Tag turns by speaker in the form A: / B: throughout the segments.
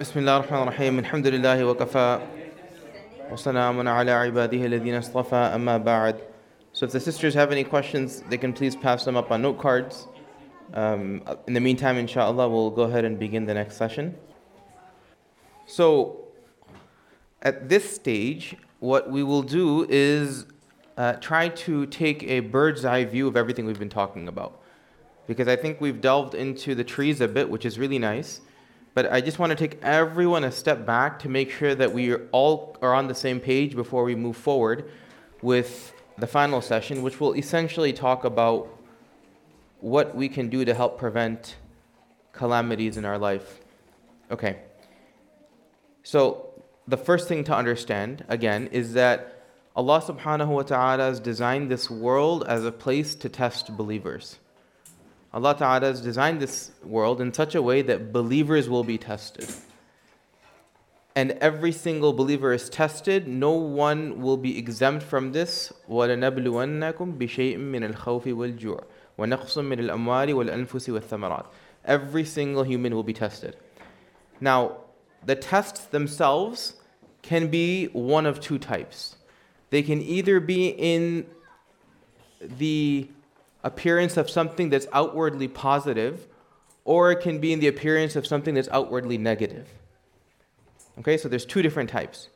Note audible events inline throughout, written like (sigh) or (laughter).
A: بسم الله الرحمن الرحيم الحمد لله وكفى وسلام على عباده الذين اصطفى أما بعد So if the sisters have any questions, they can please pass them up on note cards. Um, in the meantime, inshallah, we'll go ahead and begin the next session. So at this stage, what we will do is uh, try to take a bird's eye view of everything we've been talking about. Because I think we've delved into the trees a bit, which is really nice. But I just want to take everyone a step back to make sure that we are all are on the same page before we move forward with the final session, which will essentially talk about what we can do to help prevent calamities in our life. Okay. So, the first thing to understand, again, is that Allah subhanahu wa ta'ala has designed this world as a place to test believers. Allah ta'ala has designed this world in such a way that believers will be tested and every single believer is tested, no one will be exempt from this. وَلَنَبْلُوَنَّكُمْ بِشَيْءٍ مِّنَ الْخَوْفِ وَالْجُوعِ وَنَقْصٍ مِّنَ الْأَمْوَالِ وَالْأَنفُسِ وَالثَّمَرَاتِ Every single human will be tested. Now, the tests themselves can be one of two types. They can either be in the appearance of something that's outwardly positive, or it can be in the appearance of something that's outwardly negative. Okay, so there's two different types.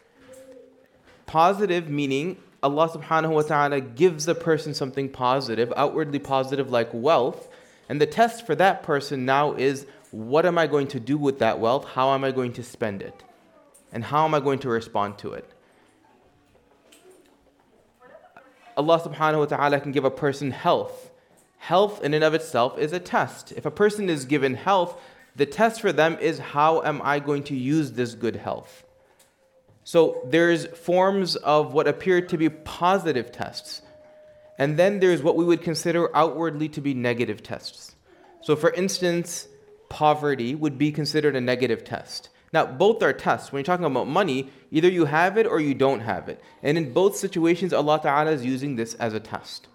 A: Positive meaning Allah subhanahu wa ta'ala gives a person something positive, outwardly positive like wealth, and the test for that person now is what am I going to do with that wealth? How am I going to spend it? And how am I going to respond to it? Allah subhanahu wa ta'ala can give a person health. Health in and of itself is a test. If a person is given health, the test for them is how am I going to use this good health? So there's forms of what appear to be positive tests. And then there's what we would consider outwardly to be negative tests. So for instance, poverty would be considered a negative test. Now, both are tests. When you're talking about money, either you have it or you don't have it. And in both situations, Allah Ta'ala is using this as a test.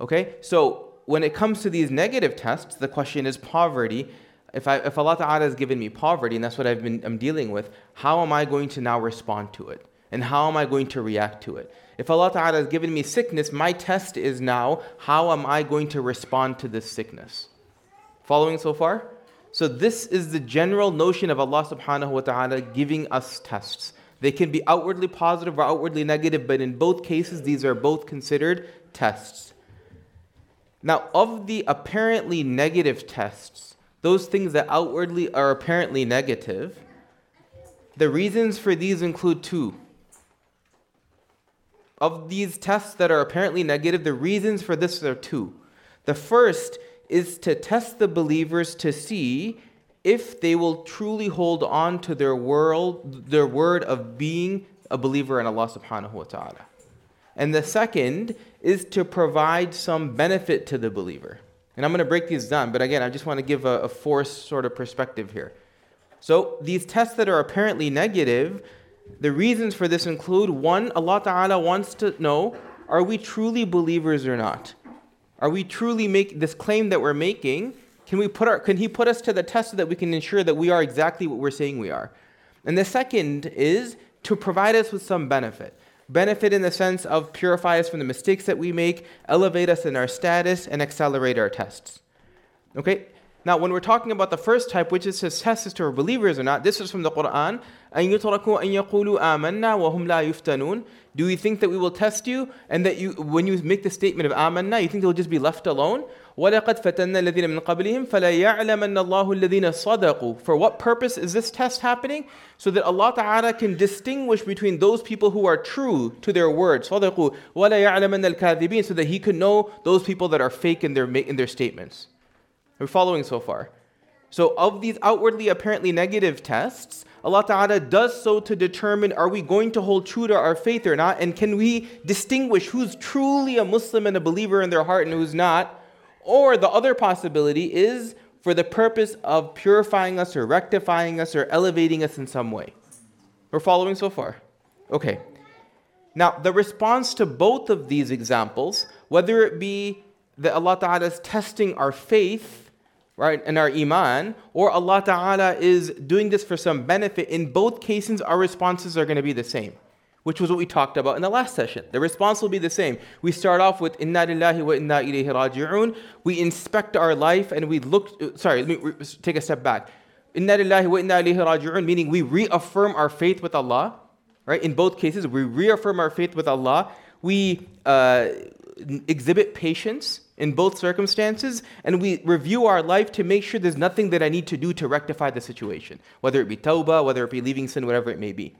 A: Okay? So when it comes to these negative tests, the question is poverty if, I, if Allah Ta'ala has given me poverty and that's what I've been, I'm dealing with, how am I going to now respond to it? And how am I going to react to it? If Allah Ta'ala has given me sickness, my test is now, how am I going to respond to this sickness? Following so far? So this is the general notion of Allah subhanahu wa ta'ala giving us tests. They can be outwardly positive or outwardly negative, but in both cases, these are both considered tests. Now, of the apparently negative tests, those things that outwardly are apparently negative, the reasons for these include two. Of these tests that are apparently negative, the reasons for this are two. The first is to test the believers to see if they will truly hold on to their world, their word of being a believer in Allah subhanahu wa ta'ala. And the second is to provide some benefit to the believer. And I'm going to break these down, but again, I just want to give a, a forced sort of perspective here. So these tests that are apparently negative, the reasons for this include one, Allah Ta'ala wants to know are we truly believers or not? Are we truly make this claim that we're making? Can we put our can he put us to the test so that we can ensure that we are exactly what we're saying we are? And the second is to provide us with some benefit benefit in the sense of purify us from the mistakes that we make, elevate us in our status, and accelerate our tests. Okay? Now, when we're talking about the first type, which is to test as to believers or not, this is from the Quran. Do you think that we will test you and that you, when you make the statement of amanna, you think they will just be left alone? وَلَقَدْ فَتَنَّا الَّذِينَ مِنْ قَبْلِهِمْ فَلَيَعْلَمَنَّ اللَّهُ الَّذِينَ صَدَقُوا For what purpose is this test happening? So that Allah Ta'ala can distinguish between those people who are true to their word, صَدَقُوا وَلَيَعْلَمَنَّ الْكَاذِبِينَ So that He could know those people that are fake in their, in their statements. Are we following so far? So of these outwardly apparently negative tests, Allah Ta'ala does so to determine are we going to hold true to our faith or not, and can we distinguish who's truly a Muslim and a believer in their heart and who's not? Or the other possibility is for the purpose of purifying us or rectifying us or elevating us in some way. We're following so far? Okay. Now, the response to both of these examples, whether it be that Allah Ta'ala is testing our faith right, and our iman, or Allah Ta'ala is doing this for some benefit, in both cases, our responses are going to be the same, which was what we talked about in the last session. The response will be the same. We start off with Inna lillahi wa inna ilayhi raji'un. We inspect our life and we look, sorry, let me take a step back. Inna lillahi wa inna ilayhi raji'un, meaning we reaffirm our faith with Allah, right? In both cases, we reaffirm our faith with Allah. We uh, exhibit patience in both circumstances, and we review our life to make sure there's nothing that I need to do to rectify the situation, whether it be tawbah, whether it be leaving sin, whatever it may be.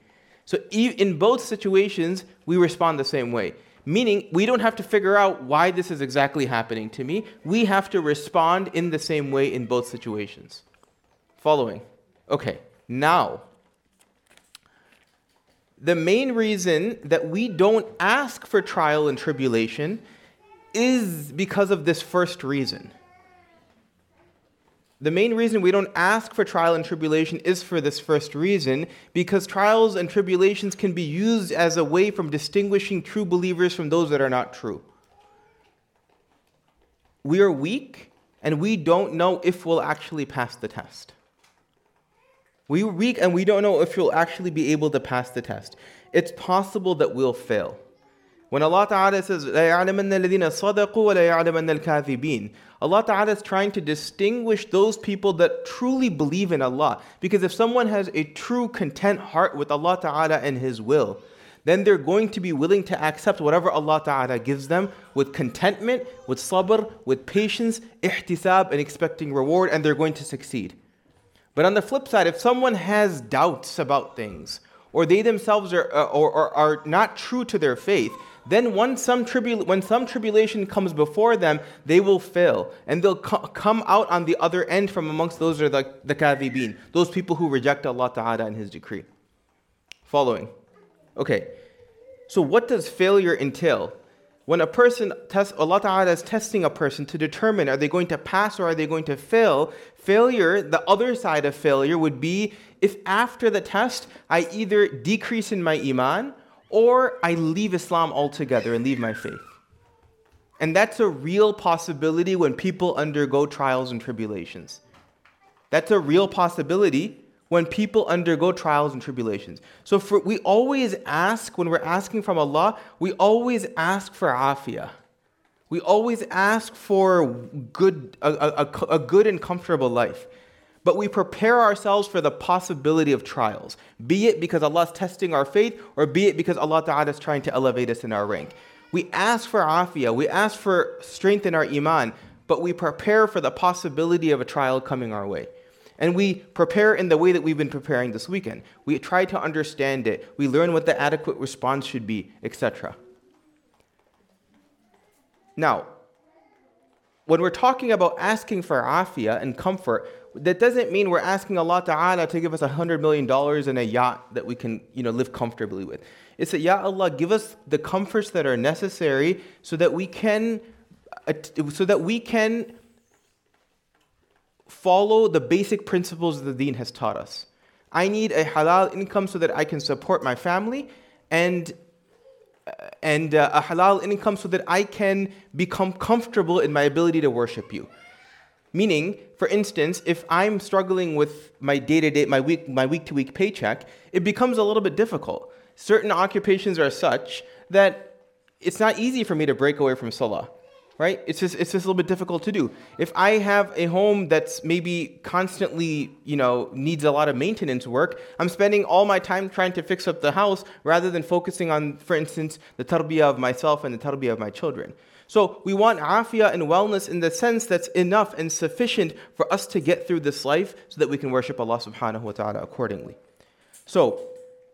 A: So in both situations, we respond the same way. Meaning, we don't have to figure out why this is exactly happening to me. We have to respond in the same way in both situations. Following. Okay, now, the main reason that we don't ask for trial and tribulation is because of this first reason. The main reason we don't ask for trial and tribulation is for this first reason, because trials and tribulations can be used as a way from distinguishing true believers from those that are not true. We are weak and we don't know if we'll actually pass the test. We are weak and we don't know if we'll actually be able to pass the test. It's possible that we'll fail. When Allah Ta'ala says, Allah Ta'ala is trying to distinguish those people that truly believe in Allah. Because if someone has a true content heart with Allah Ta'ala and His will, then they're going to be willing to accept whatever Allah Ta'ala gives them with contentment, with sabr, with patience, ihtisab, and expecting reward, and they're going to succeed. But on the flip side, if someone has doubts about things, or they themselves are, uh, or, or are not true to their faith, then when some, tribul- when some tribulation comes before them, they will fail. And they'll co- come out on the other end from amongst those are the, the kadhibin, those people who reject Allah Ta'ala and His decree. Following. Okay. So what does failure entail? When a person tests, Allah Ta'ala is testing a person to determine are they going to pass or are they going to fail, failure, the other side of failure would be if after the test I either decrease in my iman or I leave Islam altogether and leave my faith. And that's a real possibility when people undergo trials and tribulations. That's a real possibility when people undergo trials and tribulations. So for, we always ask, when we're asking from Allah, we always ask for afiyah. We always ask for good, a, a, a good and comfortable life but we prepare ourselves for the possibility of trials, be it because Allah is testing our faith or be it because Allah Ta'ala is trying to elevate us in our rank. We ask for afiyah, we ask for strength in our iman, but we prepare for the possibility of a trial coming our way. And we prepare in the way that we've been preparing this weekend. We try to understand it, we learn what the adequate response should be, etc. Now, when we're talking about asking for afiyah and comfort, that doesn't mean we're asking Allah Ta'ala to give us a hundred million dollars and a yacht that we can, you know, live comfortably with. It's that, Ya Allah, give us the comforts that are necessary so that we can, uh, so that we can follow the basic principles the deen has taught us. I need a halal income so that I can support my family and uh, and uh, a halal income so that I can become comfortable in my ability to worship you. Meaning, for instance, if I'm struggling with my day to day, my week, my week to week paycheck, it becomes a little bit difficult. Certain occupations are such that it's not easy for me to break away from salah, right? It's just it's just a little bit difficult to do. If I have a home that's maybe constantly, you know, needs a lot of maintenance work, I'm spending all my time trying to fix up the house rather than focusing on, for instance, the tarbiyah of myself and the tarbiyah of my children. So we want afiyah and wellness in the sense that's enough and sufficient for us to get through this life so that we can worship Allah subhanahu wa ta'ala accordingly. So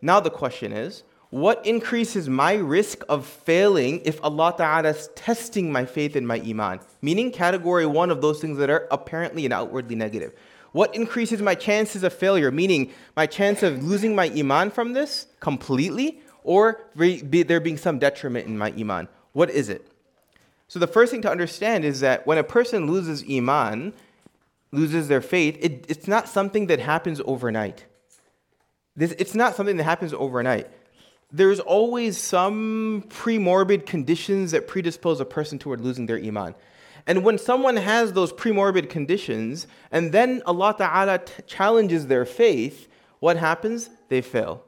A: now the question is, what increases my risk of failing if Allah Ta'ala is testing my faith and my iman? Meaning category one of those things that are apparently and outwardly negative. What increases my chances of failure? Meaning my chance of losing my iman from this completely or there being some detriment in my iman. What is it? So the first thing to understand is that when a person loses iman, loses their faith, it, it's not something that happens overnight. This, it's not something that happens overnight. There's always some pre-morbid conditions that predispose a person toward losing their iman. And when someone has those pre-morbid conditions, and then Allah Ta'ala t- challenges their faith, what happens? They fail.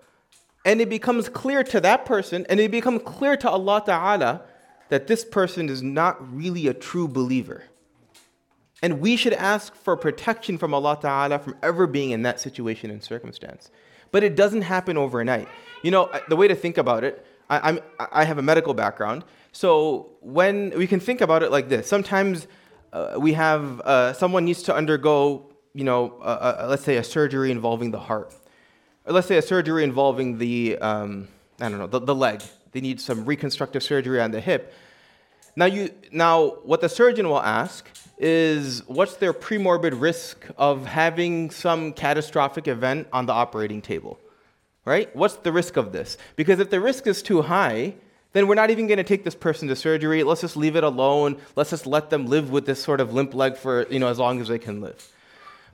A: And it becomes clear to that person, and it becomes clear to Allah Ta'ala that this person is not really a true believer. And we should ask for protection from Allah Ta'ala from ever being in that situation and circumstance. But it doesn't happen overnight. You know, the way to think about it, I, am I have a medical background. So when we can think about it like this, sometimes uh, we have uh, someone needs to undergo, you know, let's say a surgery involving the heart, or let's say a surgery involving the, um, I don't know, the, the leg. They need some reconstructive surgery on the hip. Now, you, now, what the surgeon will ask is what's their premorbid risk of having some catastrophic event on the operating table? Right? What's the risk of this? Because if the risk is too high, then we're not even going to take this person to surgery. Let's just leave it alone. Let's just let them live with this sort of limp leg for, you know, as long as they can live.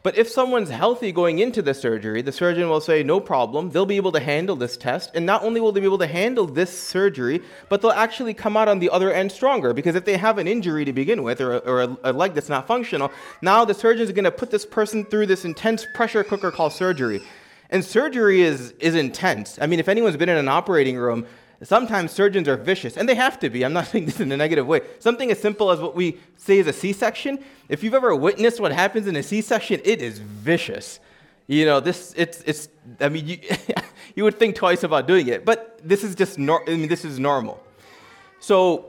A: But if someone's healthy going into the surgery, the surgeon will say, no problem, they'll be able to handle this test. And not only will they be able to handle this surgery, but they'll actually come out on the other end stronger. Because if they have an injury to begin with, or, a, or a, a leg that's not functional, now the surgeon is going to put this person through this intense pressure cooker called surgery. And surgery is, is intense. I mean, if anyone's been in an operating room, Sometimes surgeons are vicious, and they have to be. I'm not (laughs) saying this in a negative way. Something as simple as what we say is a C section. If you've ever witnessed what happens in a C section, it is vicious. You know, this, it's, it's I mean, you, (laughs) you would think twice about doing it, but this is just, nor- I mean, this is normal. So,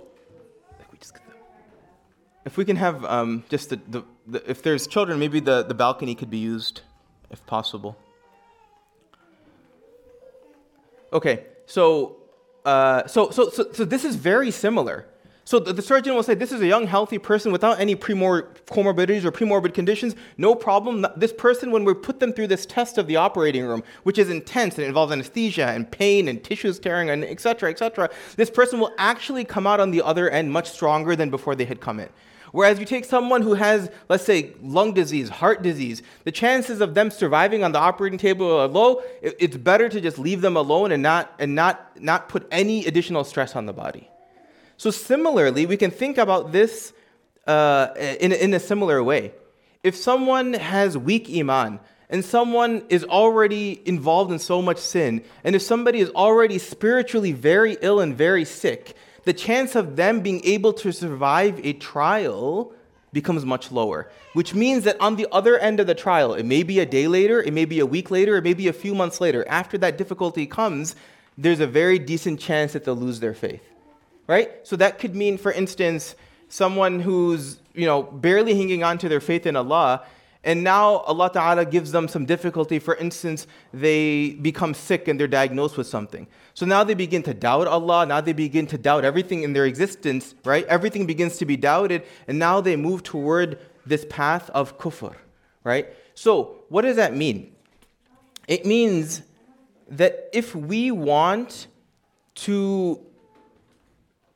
A: if we can have um, just the, the, the, if there's children, maybe the, the balcony could be used if possible. Okay, so uh, so, so, so, so this is very similar. So the, the, surgeon will say, this is a young, healthy person without any premor- comorbidities or premorbid conditions. No problem. This person, when we put them through this test of the operating room, which is intense and involves anesthesia and pain and tissues tearing and et cetera, et cetera, this person will actually come out on the other end much stronger than before they had come in. Whereas you take someone who has, let's say, lung disease, heart disease, the chances of them surviving on the operating table are low. It's better to just leave them alone and not, and not, not put any additional stress on the body. So, similarly, we can think about this uh, in, in a similar way. If someone has weak iman, and someone is already involved in so much sin, and if somebody is already spiritually very ill and very sick, the chance of them being able to survive a trial becomes much lower, which means that on the other end of the trial, it may be a day later, it may be a week later, it may be a few months later, after that difficulty comes, there's a very decent chance that they'll lose their faith. Right? So that could mean, for instance, someone who's you know barely hanging on to their faith in Allah and now Allah Ta'ala gives them some difficulty. For instance, they become sick and they're diagnosed with something. So now they begin to doubt Allah. Now they begin to doubt everything in their existence, right? Everything begins to be doubted. And now they move toward this path of kufr, right? So what does that mean? It means that if we want to,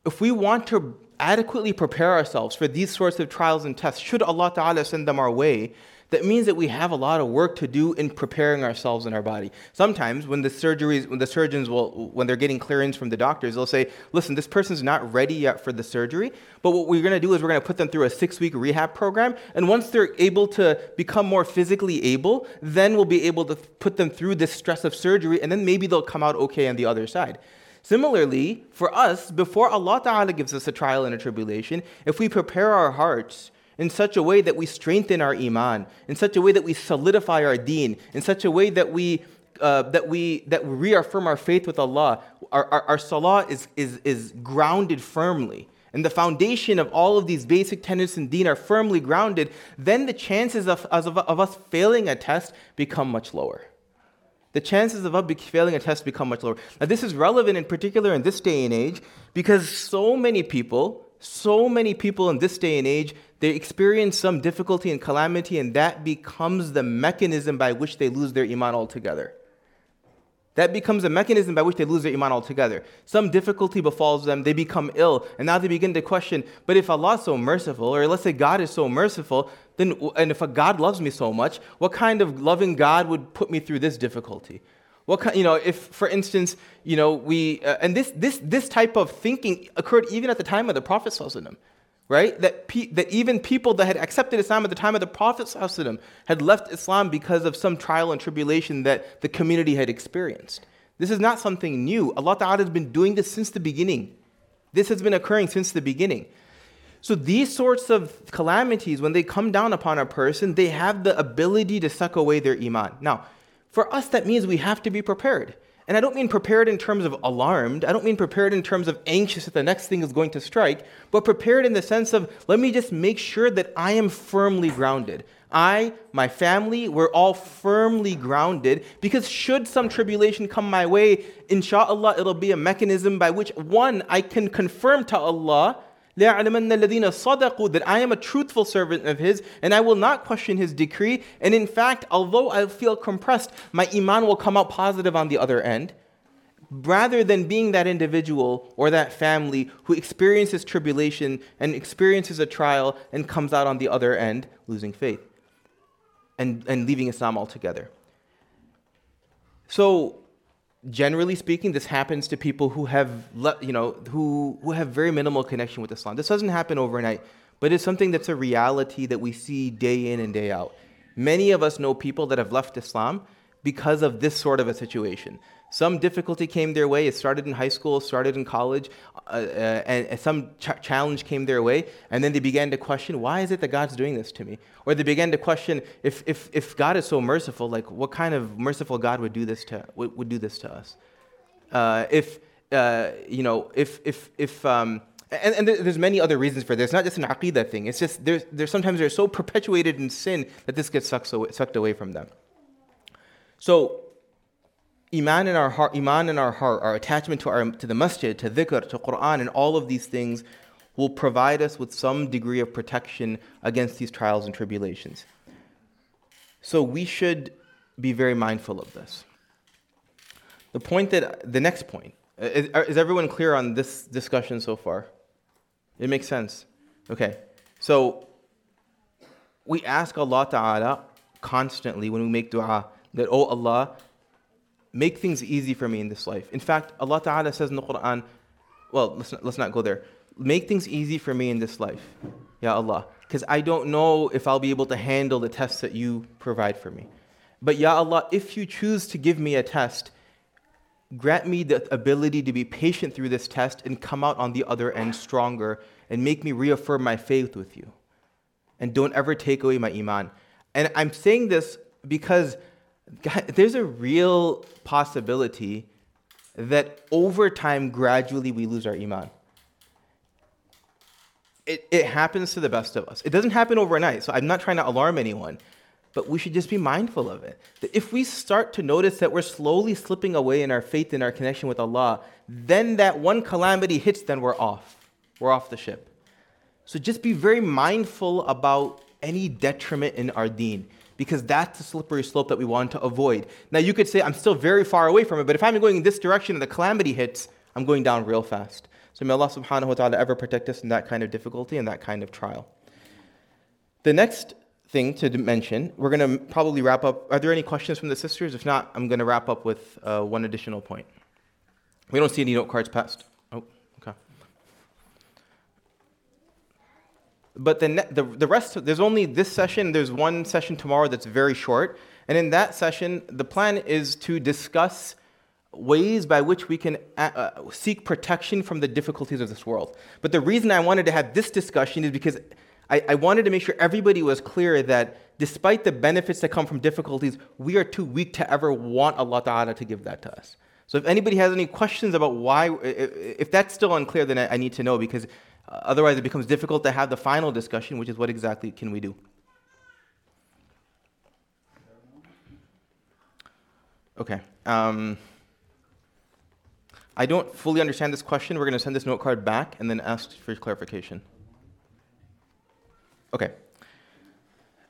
A: if we want to adequately prepare ourselves for these sorts of trials and tests, should Allah Ta'ala send them our way, that means that we have a lot of work to do in preparing ourselves in our body. Sometimes when the surgeries, when the surgeons will, when they're getting clearance from the doctors, they'll say, listen, this person's not ready yet for the surgery, but what we're gonna do is we're gonna put them through a six week rehab program. And once they're able to become more physically able, then we'll be able to put them through this stress of surgery, and then maybe they'll come out okay on the other side. Similarly, for us, before Allah Ta'ala gives us a trial and a tribulation, if we prepare our hearts in such a way that we strengthen our iman, in such a way that we solidify our deen, in such a way that we uh, that we that we reaffirm our faith with Allah, our, our, our salah is, is, is grounded firmly. And the foundation of all of these basic tenets in deen are firmly grounded, then the chances of, of, of us failing a test become much lower. The chances of us failing a test become much lower. Now, this is relevant in particular in this day and age because so many people, so many people in this day and age, they experience some difficulty and calamity, and that becomes the mechanism by which they lose their iman altogether. That becomes a mechanism by which they lose their iman altogether. Some difficulty befalls them, they become ill, and now they begin to question, but if Allah is so merciful, or let's say God is so merciful, then and if a God loves me so much, what kind of loving God would put me through this difficulty? What kind, you know, if for instance, you know, we uh, and this this this type of thinking occurred even at the time of the Prophet sallallahu right? That, pe- that even people that had accepted Islam at the time of the Prophet ﷺ had left Islam because of some trial and tribulation that the community had experienced. This is not something new. Allah Ta'ala has been doing this since the beginning. This has been occurring since the beginning. So these sorts of calamities, when they come down upon a person, they have the ability to suck away their iman. Now, for us, that means we have to be prepared. And I don't mean prepared in terms of alarmed. I don't mean prepared in terms of anxious that the next thing is going to strike, but prepared in the sense of let me just make sure that I am firmly grounded. I, my family, we're all firmly grounded because should some tribulation come my way, inshallah, it'll be a mechanism by which one, I can confirm to Allah that I am a truthful servant of His and I will not question His decree. And in fact, although I feel compressed, my iman will come out positive on the other end. Rather than being that individual or that family who experiences tribulation and experiences a trial and comes out on the other end losing faith and, and leaving Islam altogether. So, generally speaking, this happens to people who have, you know, who, who have very minimal connection with Islam. This doesn't happen overnight, but it's something that's a reality that we see day in and day out. Many of us know people that have left Islam because of this sort of a situation. Some difficulty came their way. It started in high school, started in college, uh, uh, and, and, some ch- challenge came their way. And then they began to question, why is it that God's doing this to me? Or they began to question, if, if, if God is so merciful, like what kind of merciful God would do this to, would, would do this to us? Uh, if, uh, you know, if, if, if, um, and, and, there's many other reasons for this. It's not just an aqidah thing. It's just there's, there's sometimes they're so perpetuated in sin that this gets sucked, sucked away from them. So Iman in our heart, Iman in our heart, our attachment to, our, to the masjid, to dhikr, to Quran, and all of these things will provide us with some degree of protection against these trials and tribulations. So we should be very mindful of this. The point that, the next point, is, is everyone clear on this discussion so far? It makes sense. Okay. So we ask Allah Ta'ala constantly when we make dua that, oh Allah, make things easy for me in this life. In fact, Allah Ta'ala says in the Quran, well, let's not, let's not go there. Make things easy for me in this life, Ya Allah, because I don't know if I'll be able to handle the tests that you provide for me. But Ya Allah, if you choose to give me a test, grant me the ability to be patient through this test and come out on the other end stronger and make me reaffirm my faith with you. And don't ever take away my iman. And I'm saying this because There's a real possibility that over time, gradually, we lose our iman. It, it happens to the best of us. It doesn't happen overnight, so I'm not trying to alarm anyone, but we should just be mindful of it. That if we start to notice that we're slowly slipping away in our faith and our connection with Allah, then that one calamity hits, then we're off. We're off the ship. So just be very mindful about any detriment in our deen because that's the slippery slope that we want to avoid. Now, you could say, I'm still very far away from it, but if I'm going in this direction and the calamity hits, I'm going down real fast. So may Allah subhanahu wa ta'ala ever protect us in that kind of difficulty and that kind of trial. The next thing to mention, we're going to probably wrap up. Are there any questions from the sisters? If not, I'm going to wrap up with uh, one additional point. We don't see any note cards passed. But the, the, the rest, there's only this session, there's one session tomorrow that's very short. And in that session, the plan is to discuss ways by which we can uh, uh, seek protection from the difficulties of this world. But the reason I wanted to have this discussion is because I, I, wanted to make sure everybody was clear that despite the benefits that come from difficulties, we are too weak to ever want Allah Ta'ala to give that to us. So if anybody has any questions about why, if that's still unclear, then I need to know because otherwise, it becomes difficult to have the final discussion, which is what exactly can we do? Okay. Um, I don't fully understand this question. We're going to send this note card back and then ask for clarification. Okay.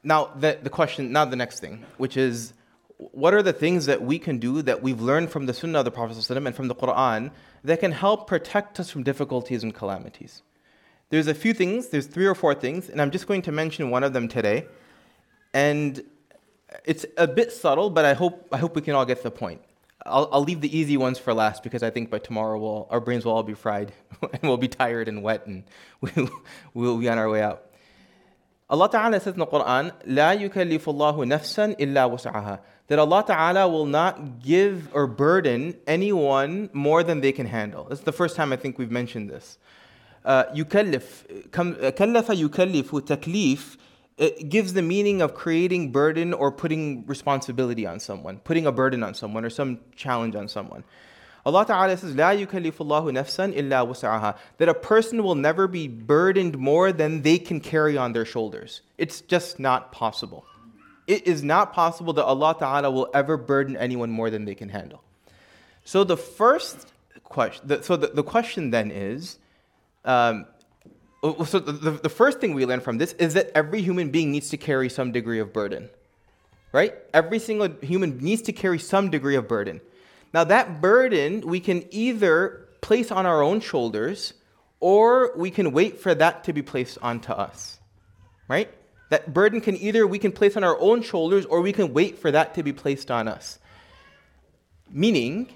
A: Now, the, the question, now the next thing, which is what are the things that we can do that we've learned from the Sunnah of the Prophet and from the Quran that can help protect us from difficulties and calamities? There's a few things, there's three or four things, and I'm just going to mention one of them today. And it's a bit subtle, but I hope, I hope we can all get the point. I'll, I'll leave the easy ones for last because I think by tomorrow we'll, our brains will all be fried (laughs) and we'll be tired and wet and (laughs) we'll, we'll be on our way out. Allah Ta'ala says in the Quran, لا يكلف الله نفسا إلا وسعها. That Allah Ta'ala will not give or burden anyone more than they can handle. This is the first time I think we've mentioned this. Uh, يكلف, كلف يكلف, taklif, it gives the meaning of creating burden or putting responsibility on someone, putting a burden on someone or some challenge on someone. Allah Ta'ala says, لا يكلف الله نفسا إلا وسعها. That a person will never be burdened more than they can carry on their shoulders. It's just not possible. It is not possible that Allah Ta'ala will ever burden anyone more than they can handle. So the first question, the, so the, the question then is, um, so the, the first thing we learn from this is that every human being needs to carry some degree of burden. Right? Every single human needs to carry some degree of burden. Now, that burden we can either place on our own shoulders or we can wait for that to be placed onto us. Right? That burden can either we can place on our own shoulders or we can wait for that to be placed on us. Meaning,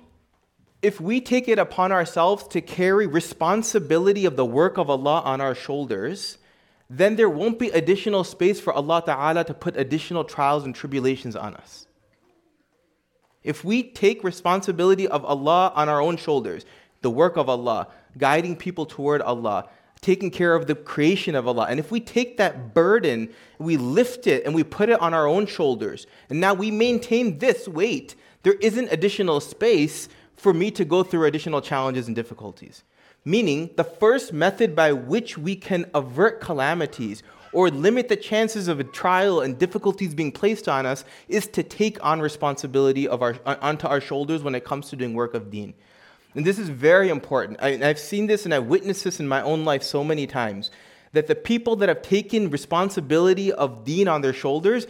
A: if we take it upon ourselves to carry responsibility of the work of Allah on our shoulders, then there won't be additional space for Allah Ta'ala to put additional trials and tribulations on us. If we take responsibility of Allah on our own shoulders, the work of Allah, guiding people toward Allah, taking care of the creation of Allah, and if we take that burden, we lift it and we put it on our own shoulders, and now we maintain this weight, there isn't additional space for me to go through additional challenges and difficulties. Meaning, the first method by which we can avert calamities or limit the chances of a trial and difficulties being placed on us is to take on responsibility of our, onto our shoulders when it comes to doing work of deen. And this is very important. I, I've seen this and I've witnessed this in my own life so many times that the people that have taken responsibility of deen on their shoulders,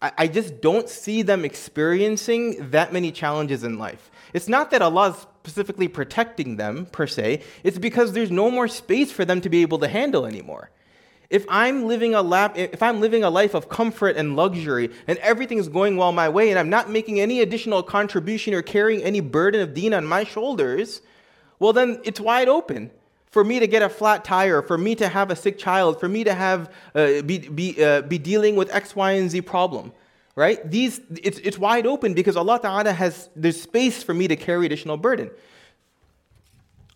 A: I, I just don't see them experiencing that many challenges in life. It's not that Allah is specifically protecting them per se, it's because there's no more space for them to be able to handle anymore. If I'm living a lap, if I'm living a life of comfort and luxury and everything is going well my way and I'm not making any additional contribution or carrying any burden of deen on my shoulders, well then it's wide open. For me to get a flat tire, for me to have a sick child, for me to have uh, be be uh, be dealing with X, Y, and Z problem, right? These it's it's wide open because Allah Taala has there's space for me to carry additional burden.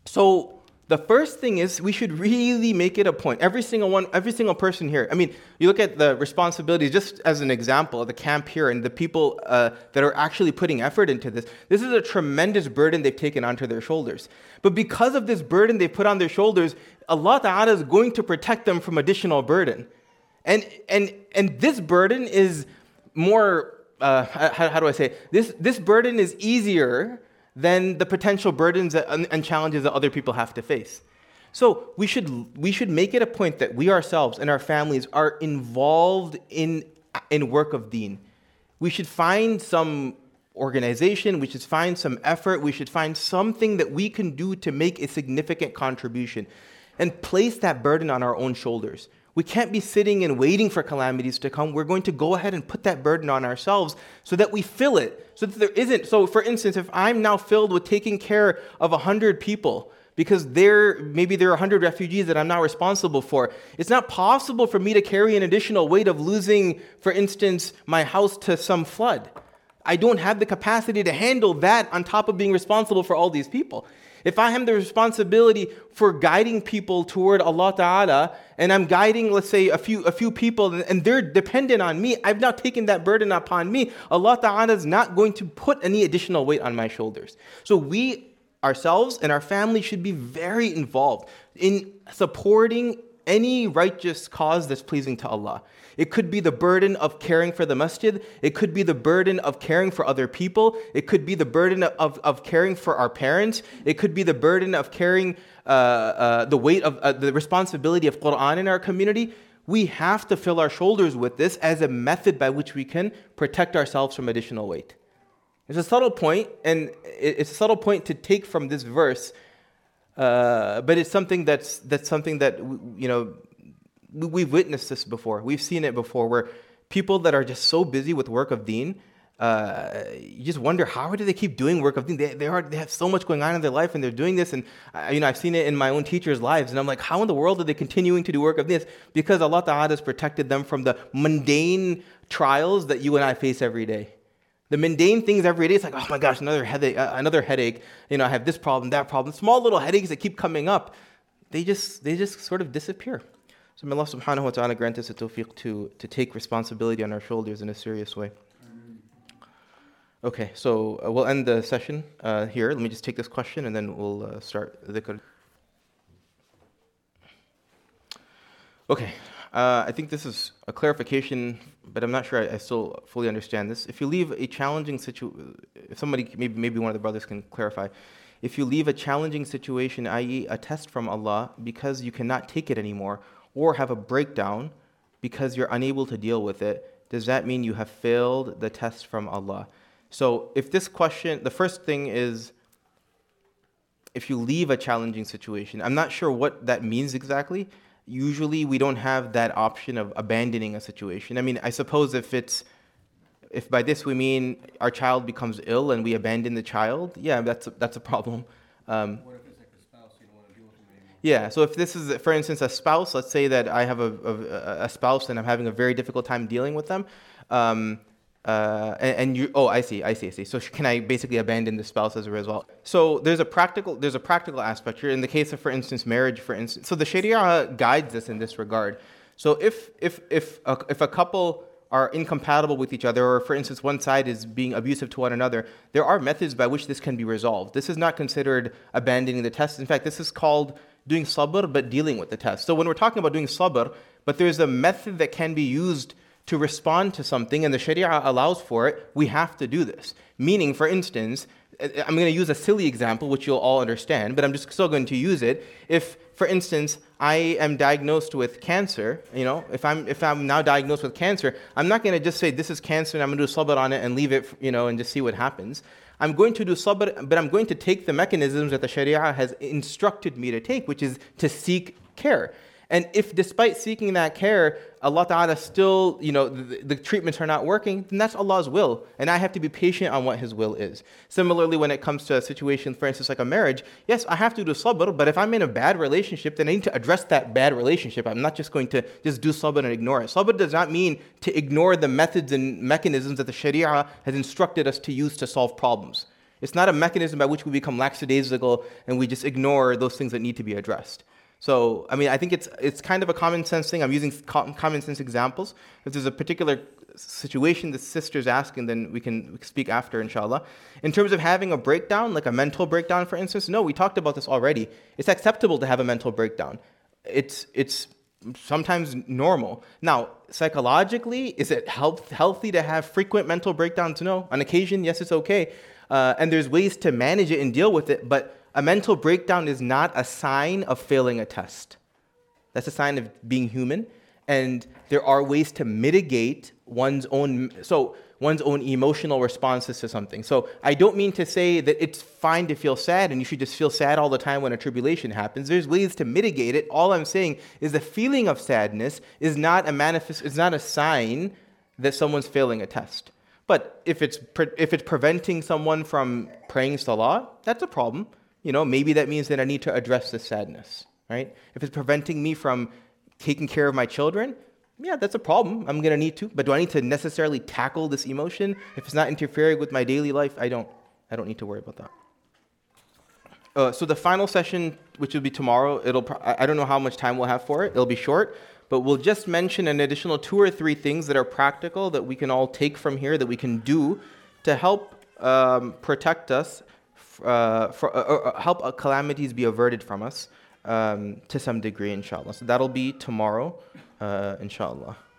A: So the first thing is we should really make it a point. Every single one, every single person here. I mean, you look at the responsibilities just as an example of the camp here and the people uh, that are actually putting effort into this. This is a tremendous burden they've taken onto their shoulders. But because of this burden they put on their shoulders, Allah Ta'ala is going to protect them from additional burden. And, and, and this burden is more, uh, how, how do I say, this, this burden is easier than the potential burdens and challenges that other people have to face. So we should, we should make it a point that we ourselves and our families are involved in, in work of deen. We should find some organization, we should find some effort, we should find something that we can do to make a significant contribution and place that burden on our own shoulders. We can't be sitting and waiting for calamities to come. We're going to go ahead and put that burden on ourselves so that we fill it. So that there isn't. So, for instance, if I'm now filled with taking care of 100 people, because there maybe there are 100 refugees that I'm not responsible for. It's not possible for me to carry an additional weight of losing, for instance, my house to some flood. I don't have the capacity to handle that on top of being responsible for all these people. If I have the responsibility for guiding people toward Allah Ta'ala, and I'm guiding, let's say, a few, a few people, and they're dependent on me, I've now taken that burden upon me. Allah Ta'ala is not going to put any additional weight on my shoulders. So we ourselves and our family should be very involved in supporting any righteous cause that's pleasing to Allah. It could be the burden of caring for the masjid. It could be the burden of caring for other people. It could be the burden of, of caring for our parents. It could be the burden of carrying uh, uh, the weight of uh, the responsibility of Quran in our community. We have to fill our shoulders with this as a method by which we can protect ourselves from additional weight. It's a subtle point, and it's a subtle point to take from this verse, uh, but it's something that's, that's something that, you know, we've witnessed this before. We've seen it before where people that are just so busy with work of deen, uh, you just wonder how do they keep doing work of deen? They, they, are, they have so much going on in their life and they're doing this. And you know, I've seen it in my own teachers' lives. And I'm like, how in the world are they continuing to do work of this? Because Allah Ta'ala has protected them from the mundane trials that you and I face every day. The mundane things every day, it's like, oh my gosh, another headache, uh, another headache. You know, I have this problem, that problem. Small little headaches that keep coming up, they just, they just sort of disappear. So may Allah subhanahu wa ta'ala grant us a tawfiq to, to take responsibility on our shoulders in a serious way. Okay, so uh, we'll end the session uh, here. Let me just take this question and then we'll uh, start the. Okay, uh, I think this is a clarification, but I'm not sure I, I, still fully understand this. If you leave a challenging situation, if somebody, maybe, maybe one of the brothers can clarify. If you leave a challenging situation, i.e., a test from Allah, because you cannot take it anymore, or have a breakdown because you're unable to deal with it, does that mean you have failed the test from Allah? So if this question, the first thing is if you leave a challenging situation, I'm not sure what that means exactly. Usually we don't have that option of abandoning a situation. I mean, I suppose if it's if by this we mean our child becomes ill and we abandon the child, yeah, that's a, that's a problem. Um,
B: what if it's like a spouse you don't want to deal with them anymore?
A: Yeah, so if this is, for instance, a spouse, let's say that I have a, a, a spouse and I'm having a very difficult time dealing with them, um, uh, and, and, you oh I see I see I see. So can I basically abandon the spouse as a result? So there's a practical there's a practical aspect here. In the case of for instance marriage for instance so the Sharia guides us in this regard. So if if if a, if a couple are incompatible with each other or for instance one side is being abusive to one another there are methods by which this can be resolved. This is not considered abandoning the test. In fact this is called doing sabr but dealing with the test. So when we're talking about doing sabr but there's a method that can be used to respond to something and the Sharia allows for it, we have to do this. Meaning, for instance, uh, I'm going to use a silly example, which you'll all understand, but I'm just still going to use it. If, for instance, I am diagnosed with cancer, you know, if I'm, if I'm now diagnosed with cancer, I'm not going to just say, this is cancer and I'm going to do sabr on it and leave it, you know, and just see what happens. I'm going to do sabr, but I'm going to take the mechanisms that the Sharia has instructed me to take, which is to seek care. And if despite seeking that care, Allah Ta'ala still, you know, the, the, treatments are not working, then that's Allah's will. And I have to be patient on what His will is. Similarly, when it comes to a situation, for instance, like a marriage, yes, I have to do sabr, but if I'm in a bad relationship, then I need to address that bad relationship. I'm not just going to just do sabr and ignore it. Sabr does not mean to ignore the methods and mechanisms that the Sharia has instructed us to use to solve problems. It's not a mechanism by which we become lackadaisical and we just ignore those things that need to be addressed. So, I mean, I think it's it's kind of a common sense thing. I'm using common sense examples. If there's a particular situation the sister's asking, then we can speak after, inshallah. In terms of having a breakdown, like a mental breakdown, for instance, no, we talked about this already. It's acceptable to have a mental breakdown. It's it's sometimes normal. Now, psychologically, is it health, healthy to have frequent mental breakdowns? No. On occasion, yes, it's okay. Uh, and there's ways to manage it and deal with it, but a mental breakdown is not a sign of failing a test. That's a sign of being human. And there are ways to mitigate one's own so one's own emotional responses to something. So I don't mean to say that it's fine to feel sad and you should just feel sad all the time when a tribulation happens. There's ways to mitigate it. All I'm saying is the feeling of sadness is not a manifest is not a sign that someone's failing a test. But if it's pre- if it's preventing someone from praying salah, that's a problem you know, maybe that means that I need to address this sadness, right? If it's preventing me from taking care of my children, yeah, that's a problem. I'm gonna need to. But do I need to necessarily tackle this emotion? If it's not interfering with my daily life, I don't. I don't need to worry about that. Uh, so the final session, which will be tomorrow, it'll. I don't know how much time we'll have for it. It'll be short, but we'll just mention an additional two or three things that are practical that we can all take from here that we can do to help um, protect us uh, for, uh, uh, help uh, calamities be averted from us um, to some degree, inshallah. So that'll be tomorrow, uh, inshallah.